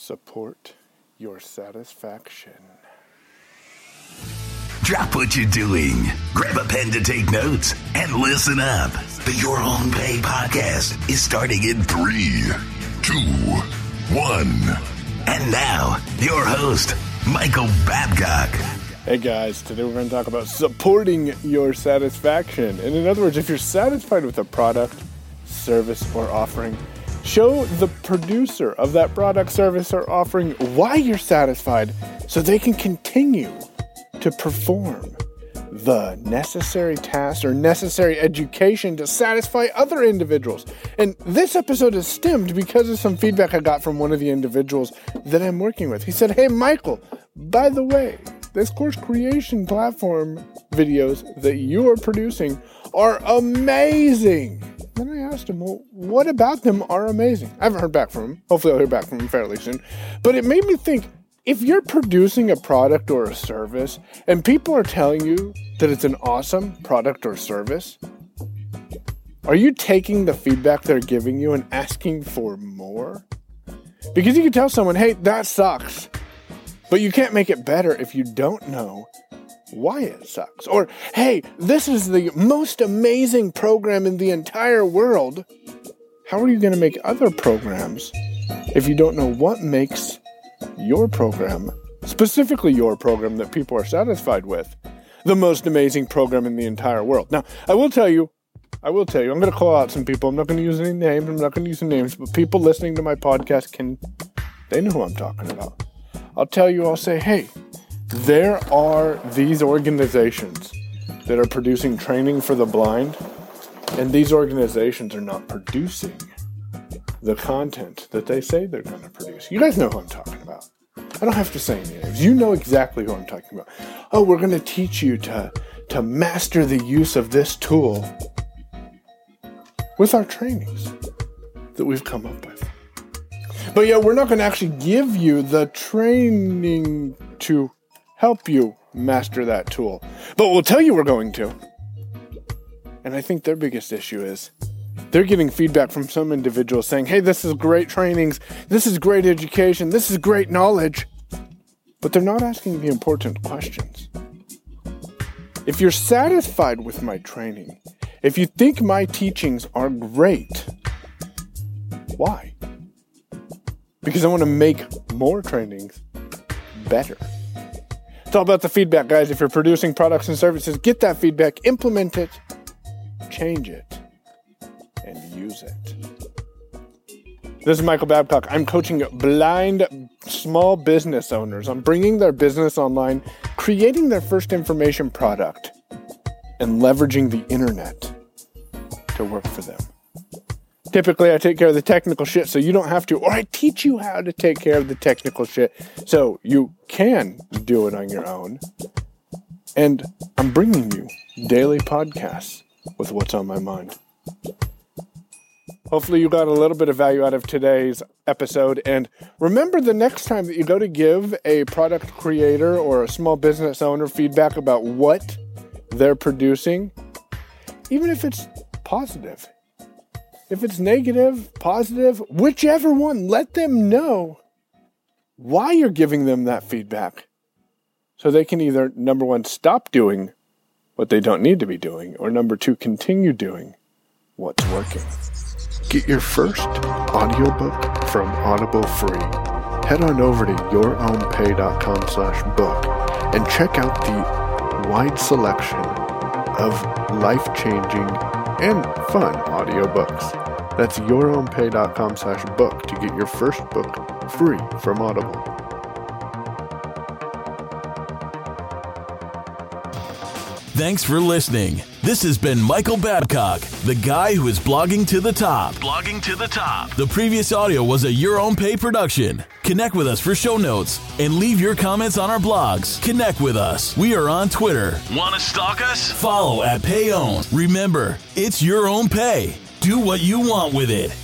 support your satisfaction. Drop what you're doing. Grab a pen to take notes and listen up. The Your Own Pay podcast is starting in three, two, one. And now, your host, Michael Babcock. Hey guys, today we're going to talk about supporting your satisfaction. And in other words, if you're satisfied with a product, service, or offering, show the producer of that product, service, or offering why you're satisfied so they can continue to perform the necessary tasks or necessary education to satisfy other individuals. And this episode is stemmed because of some feedback I got from one of the individuals that I'm working with. He said, Hey, Michael, by the way, this course creation platform videos that you are producing are amazing. Then I asked him, Well, what about them are amazing? I haven't heard back from him. Hopefully, I'll hear back from him fairly soon. But it made me think if you're producing a product or a service and people are telling you that it's an awesome product or service, are you taking the feedback they're giving you and asking for more? Because you can tell someone, hey, that sucks. But you can't make it better if you don't know why it sucks. Or, hey, this is the most amazing program in the entire world. How are you going to make other programs if you don't know what makes your program, specifically your program that people are satisfied with, the most amazing program in the entire world? Now, I will tell you, I will tell you, I'm going to call out some people. I'm not going to use any names. I'm not going to use any names, but people listening to my podcast can, they know who I'm talking about. I'll tell you, I'll say, hey, there are these organizations that are producing training for the blind, and these organizations are not producing the content that they say they're going to produce. You guys know who I'm talking about. I don't have to say any names. You know exactly who I'm talking about. Oh, we're going to teach you to, to master the use of this tool with our trainings that we've come up with. But yeah, we're not going to actually give you the training to help you master that tool. But we'll tell you we're going to. And I think their biggest issue is they're getting feedback from some individuals saying, hey, this is great trainings, this is great education, this is great knowledge. But they're not asking the important questions. If you're satisfied with my training, if you think my teachings are great, why? Because I want to make more trainings better. It's all about the feedback, guys. If you're producing products and services, get that feedback, implement it, change it and use it. This is Michael Babcock. I'm coaching blind small business owners on bringing their business online, creating their first information product, and leveraging the internet to work for them. Typically, I take care of the technical shit so you don't have to, or I teach you how to take care of the technical shit so you can do it on your own. And I'm bringing you daily podcasts with what's on my mind. Hopefully, you got a little bit of value out of today's episode. And remember the next time that you go to give a product creator or a small business owner feedback about what they're producing, even if it's positive, if it's negative, positive, whichever one, let them know why you're giving them that feedback so they can either, number one, stop doing what they don't need to be doing, or number two, continue doing what's working. Get your first audiobook from Audible free. Head on over to yourownpay.com slash book and check out the wide selection of life-changing and fun audiobooks. That's yourownpay.com slash book to get your first book free from Audible. Thanks for listening. This has been Michael Babcock, the guy who is blogging to the top. Blogging to the top. The previous audio was a Your Own Pay production. Connect with us for show notes and leave your comments on our blogs. Connect with us. We are on Twitter. Want to stalk us? Follow at Payown. Remember, it's your own pay. Do what you want with it.